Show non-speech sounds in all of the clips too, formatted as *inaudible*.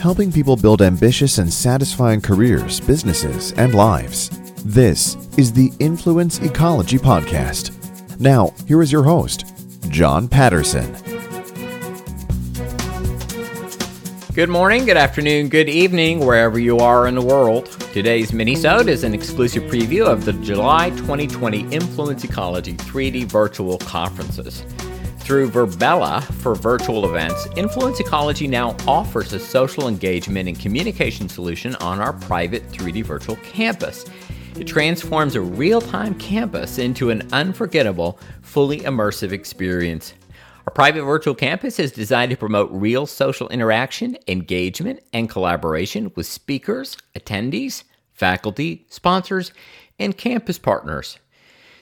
Helping people build ambitious and satisfying careers, businesses, and lives. This is the Influence Ecology Podcast. Now, here is your host, John Patterson. Good morning, good afternoon, good evening, wherever you are in the world. Today's minisode is an exclusive preview of the July 2020 Influence Ecology 3D virtual conferences. Through VirBELA for virtual events, Influence Ecology now offers a social engagement and communication solution on our private 3D virtual campus. It transforms a real time campus into an unforgettable, fully immersive experience. Our private virtual campus is designed to promote real social interaction, engagement, and collaboration with speakers, attendees, faculty, sponsors, and campus partners.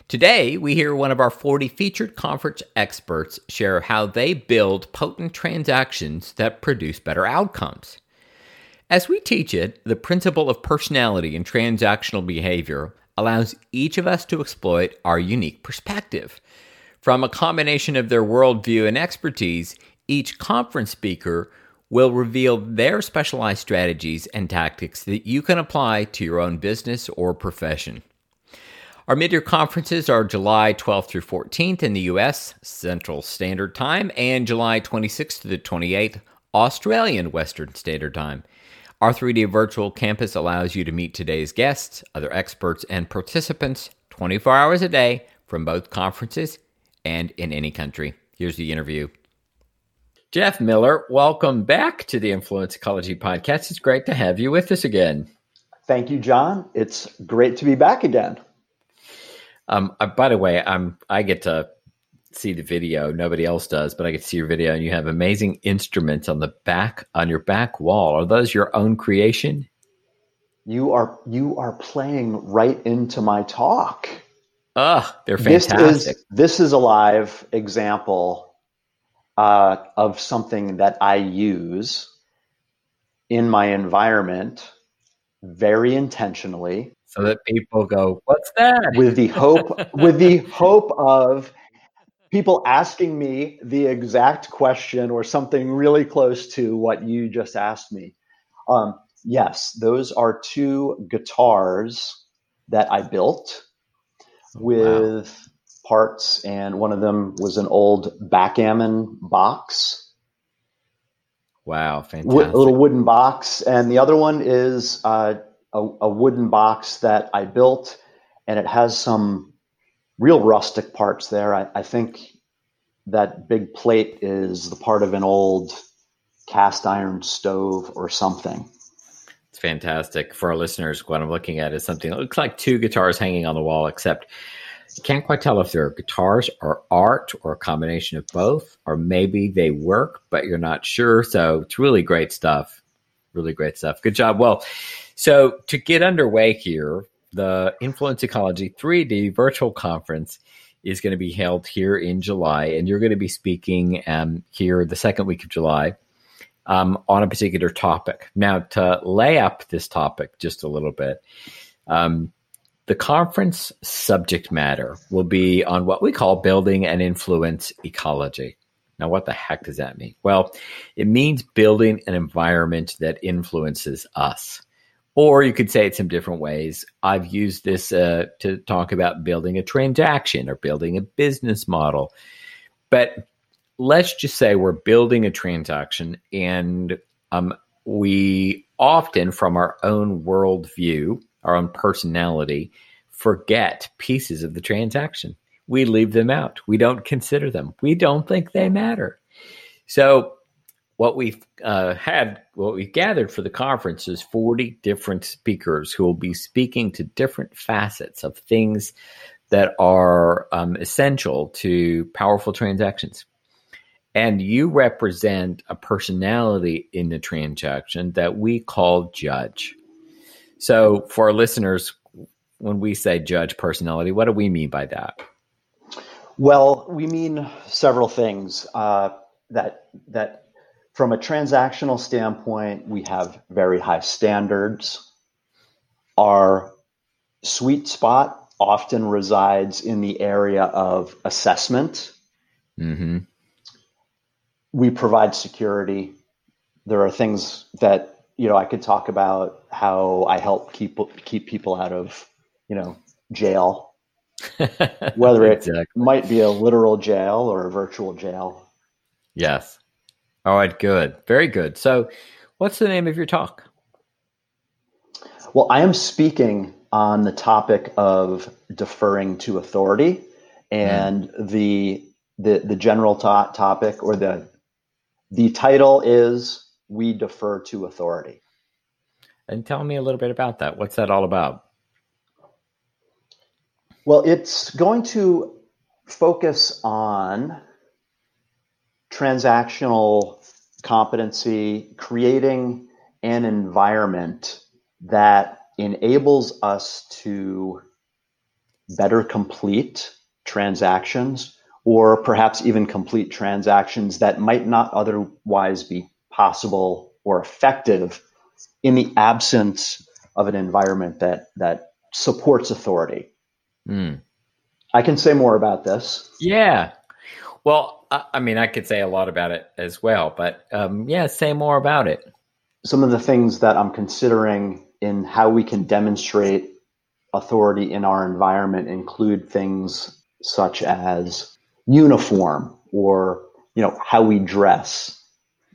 Today, we hear one of our 40 featured conference experts share how they build potent transactions that produce better outcomes. As we teach it, the principle of personality and transactional behavior allows each of us to exploit our unique perspective. From a combination of their worldview and expertise, each conference speaker will reveal their specialized strategies and tactics that you can apply to your own business or profession. Our mid-year conferences are July 12th through 14th in the US Central Standard Time and July 26th to the 28th Australian Western Standard Time. Our 3D virtual campus allows you to meet today's guests, other experts, and participants 24 hours a day from both conferences and in any country. Here's the interview. Jeff Miller, welcome back to the Influence Ecology Podcast. It's great to have you with us again. Thank you, John. It's great to be back again. Um, uh, by the way, I'm I get to see the video. Nobody else does, but I get to see your video, and you have amazing instruments on the back on your back wall. Are those your own creation? You are you are playing right into my talk. Ah, they're fantastic. This is, this is a live example uh, of something that I use in my environment very intentionally. So that people go, "What's that?" With the hope, with the hope of people asking me the exact question or something really close to what you just asked me. Um, yes, those are two guitars that I built with wow. parts, and one of them was an old backgammon box. Wow, fantastic! a little wooden box, and the other one is uh, a, a wooden box that I built, and it has some real rustic parts there. I, I think that big plate is the part of an old cast iron stove or something It's fantastic. For our listeners, what I'm looking at is something that looks like two guitars hanging on the wall, except you can't quite tell if they're guitars or art or a combination of both, or maybe they work, but you're not sure. So it's really great stuff. Really great stuff. Good job. Well, so to get underway here, the Influence Ecology 3D virtual conference is going to be held here in July, and you're going to be speaking um, here the second week of July um, on a particular topic. Now, to lay up this topic just a little bit, um, the conference subject matter will be on what we call building an influence ecology. Now, what the heck does that mean? Well, it means building an environment that influences us. Or you could say it some different ways. I've used this uh, to talk about building a transaction or building a business model. But let's just say we're building a transaction and um, we often, from our own worldview, our own personality, forget pieces of the transaction. We leave them out. We don't consider them. We don't think they matter. So, what we've uh, had, what we've gathered for the conference is 40 different speakers who will be speaking to different facets of things that are um, essential to powerful transactions and you represent a personality in the transaction that we call judge. So, for our listeners, when we say judge personality, what do we mean by that? Well, we mean several things. Uh, that that from a transactional standpoint, we have very high standards. Our sweet spot often resides in the area of assessment. Mm-hmm we provide security there are things that you know I could talk about how I help keep keep people out of you know jail, *laughs* whether it might be a literal jail or a virtual jail. Yes. All right. Good. Very good. So, what's the name of your talk? Well, I am speaking on the topic of deferring to authority, and mm. the the the general to- topic or the the title is "We Defer to Authority." And tell me a little bit about that. What's that all about? Well, it's going to focus on transactional competency, creating an environment that enables us to better complete transactions or perhaps even complete transactions that might not otherwise be possible or effective in the absence of an environment that that supports authority. Mm. I can say more about this. Yeah. Well, I, I, mean, I could say a lot about it as well, but um, yeah, say more about it. Some of the things that I'm considering in how we can demonstrate authority in our environment include things such as uniform or you know how we dress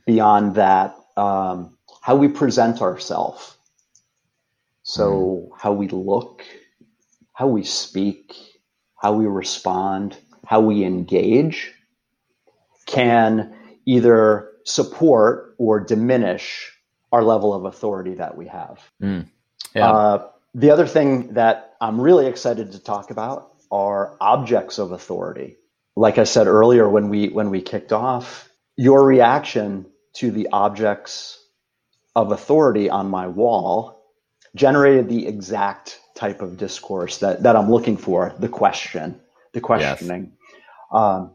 beyond that um, how we present ourselves so mm. how we look how we speak how we respond how we engage can either support or diminish our level of authority that we have. Mm. Yeah. Uh, the other thing that I'm really excited to talk about are objects of authority. Like I said earlier when we when we kicked off, your reaction to the objects of authority on my wall generated the exact type of discourse that, that I'm looking for, the question, the questioning. Yes. Um,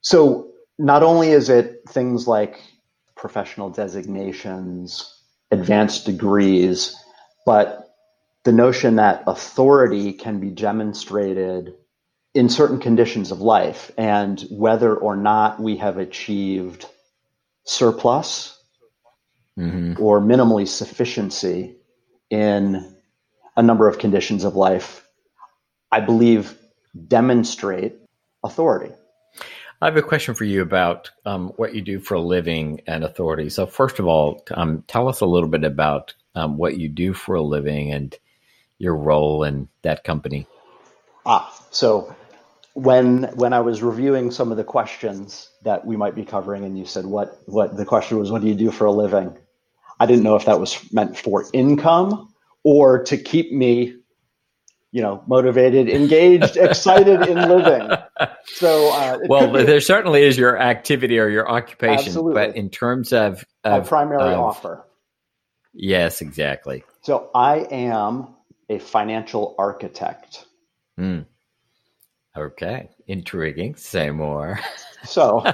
so not only is it things like professional designations, advanced degrees, but the notion that authority can be demonstrated in certain conditions of life and whether or not we have achieved surplus mm-hmm. or minimally sufficiency in a number of conditions of life, I believe demonstrate authority. I have a question for you about um, what you do for a living and authority. So, first of all, um, tell us a little bit about um, what you do for a living and your role in that company. Ah, so when when I was reviewing some of the questions that we might be covering, and you said what what the question was, what do you do for a living? I didn't know if that was meant for income or to keep me you know, motivated, engaged, *laughs* excited in living. So, uh, well, there certainly is your activity or your occupation, absolutely. but in terms of, of a primary of, offer. Yes, exactly. So, I am a financial architect. Mm. Okay, intriguing. Say more. So, *laughs*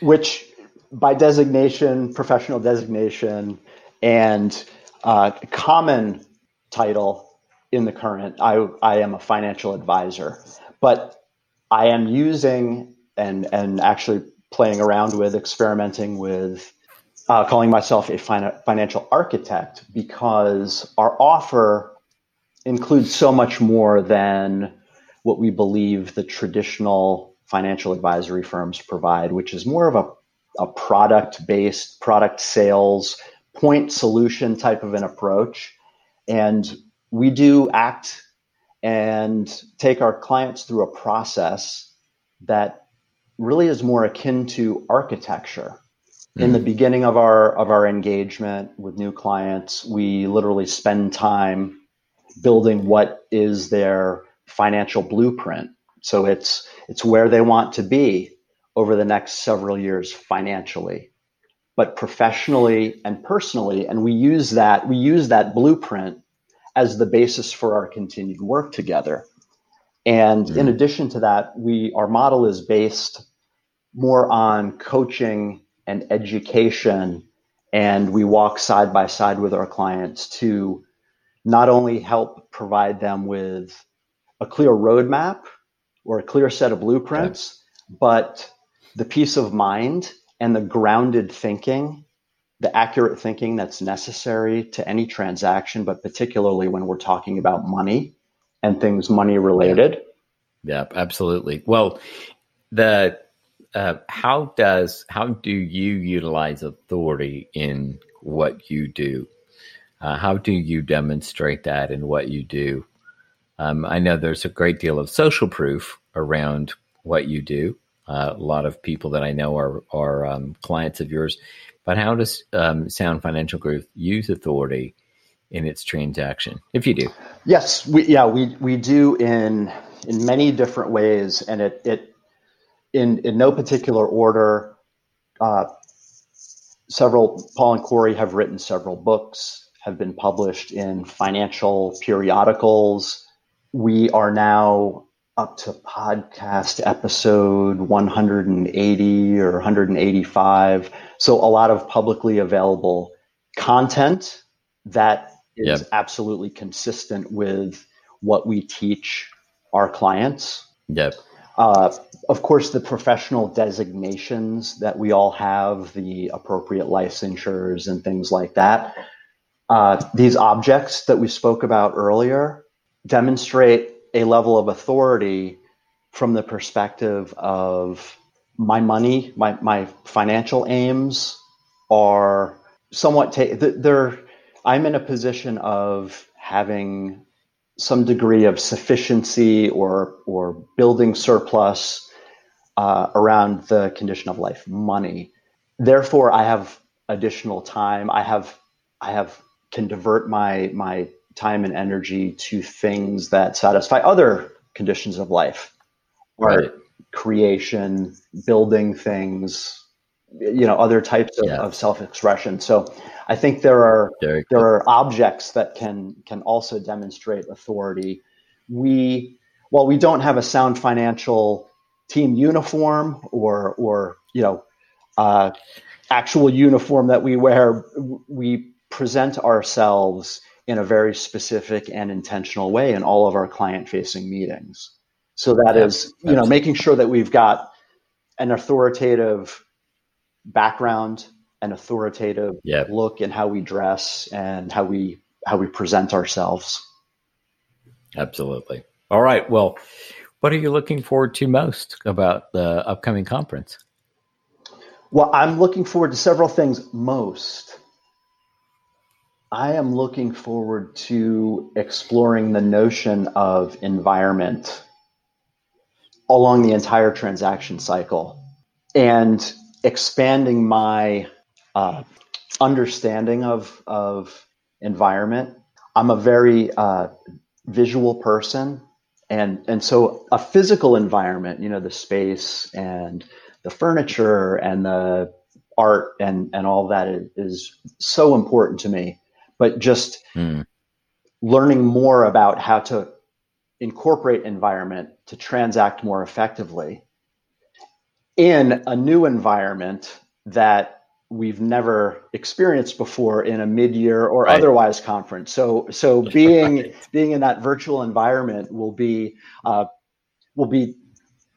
which by designation, professional designation, and uh, common title in the current. I, I am a financial advisor, but I am using and, and actually playing around with, experimenting with, uh, calling myself a financial architect because our offer includes so much more than what we believe the traditional financial advisory firms provide, which is more of a, a product based, product sales, point solution type of an approach and we do act and take our clients through a process that really is more akin to architecture. Mm-hmm. In the mm. beginning of our of our engagement with new clients, we literally spend time building what is their financial blueprint. So it's it's where they want to be over the next several years financially but professionally and personally. And we use that, we use that blueprint as the basis for our continued work together. And mm-hmm. in addition to that, we our model is based more on coaching and education. And we walk side by side with our clients to not only help provide them with a clear roadmap or a clear set of blueprints, okay. but the peace of mind and the grounded thinking, the accurate thinking that's necessary to any transaction, but particularly when we're talking about money and things money related. Yeah, absolutely. Well, the uh, how does how do you utilize authority in what you do? Uh, how do you demonstrate that in what you do? Um, I know there's a great deal of social proof around what you do. Uh, a lot of people that I know are are um, clients of yours. But how does um, Sound Financial Group use authority in its transaction, if you do? Yes, we, yeah, we we do in in many different ways, and it it in in no particular order. Uh, several Paul and Corey have written several books, have been published in financial periodicals. We are now up to podcast episode 180 or 185. So a lot of publicly available content that is yep. absolutely consistent with what we teach our clients. Yep. Uh, of course, the professional designations that we all have, the appropriate licensures and things like that. Uh, these objects that we spoke about earlier demonstrate a level of authority from the perspective of my money, my, my financial aims are somewhat, ta- they're, I'm in a position of having some degree of sufficiency or or building surplus uh, around the condition of life, money. Therefore, I have additional time. I have I have can divert my my time and energy to things that satisfy other conditions of life, right. creation, building things, you know, other types of, yeah. of self-expression. So I think there are there are objects that can can also demonstrate authority. We while we don't have a sound financial team uniform or or you know uh, actual uniform that we wear, we present ourselves in a very specific and intentional way in all of our client facing meetings. So that is you know making sure that we've got an authoritative background an authoritative look in how we dress and how we how we present ourselves. Absolutely. All right. Well, what are you looking forward to most about the upcoming conference? Well, I'm looking forward to several things. Most, I am looking forward to exploring the notion of environment along the entire transaction cycle and expanding my uh, understanding of of environment. I'm a very uh, visual person, and and so a physical environment, you know, the space and the furniture and the art and and all that is, is so important to me. But just mm. learning more about how to incorporate environment to transact more effectively in a new environment that we've never experienced before in a mid-year or right. otherwise conference. So so *laughs* being right. being in that virtual environment will be uh, will be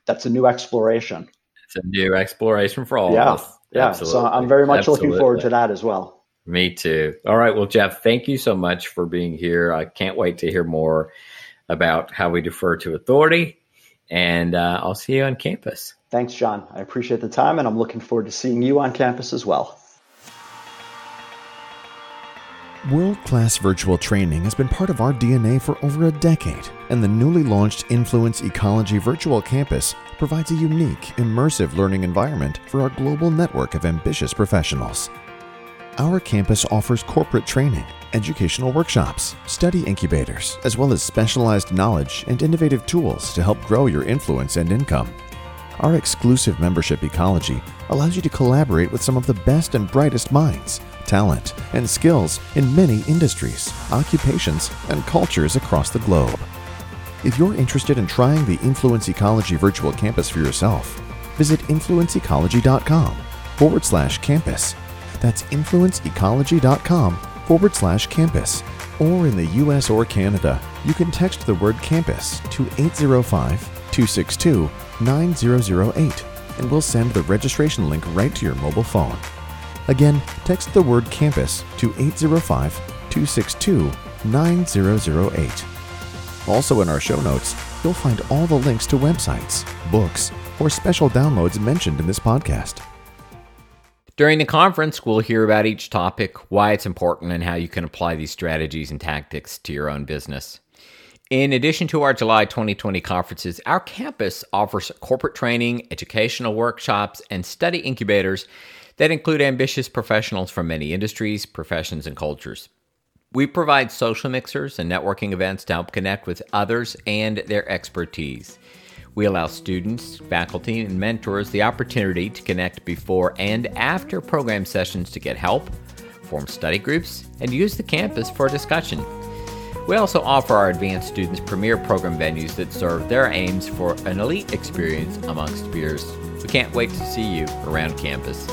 that's a new exploration. It's a new exploration for all yeah. of us. Yeah. Absolutely. So I'm very much Absolutely. looking forward to that as well. Me too. All right. Well, Jeff, thank you so much for being here. I can't wait to hear more about how we defer to authority. And uh, I'll see you on campus. Thanks, John. I appreciate the time, and I'm looking forward to seeing you on campus as well. World class virtual training has been part of our DNA for over a decade, and the newly launched Influence Ecology Virtual Campus provides a unique, immersive learning environment for our global network of ambitious professionals. Our campus offers corporate training, educational workshops, study incubators, as well as specialized knowledge and innovative tools to help grow your influence and income. Our exclusive membership ecology allows you to collaborate with some of the best and brightest minds, talent, and skills in many industries, occupations, and cultures across the globe. If you're interested in trying the Influence Ecology virtual campus for yourself, visit influenceecology.com forward slash campus. That's influenceecology.com forward slash campus. Or in the US or Canada, you can text the word campus to 805 262 9008 and we'll send the registration link right to your mobile phone. Again, text the word campus to 805 262 9008. Also, in our show notes, you'll find all the links to websites, books, or special downloads mentioned in this podcast. During the conference, we'll hear about each topic, why it's important, and how you can apply these strategies and tactics to your own business. In addition to our July 2020 conferences, our campus offers corporate training, educational workshops, and study incubators that include ambitious professionals from many industries, professions, and cultures. We provide social mixers and networking events to help connect with others and their expertise. We allow students, faculty, and mentors the opportunity to connect before and after program sessions to get help, form study groups, and use the campus for discussion. We also offer our advanced students premier program venues that serve their aims for an elite experience amongst peers. We can't wait to see you around campus.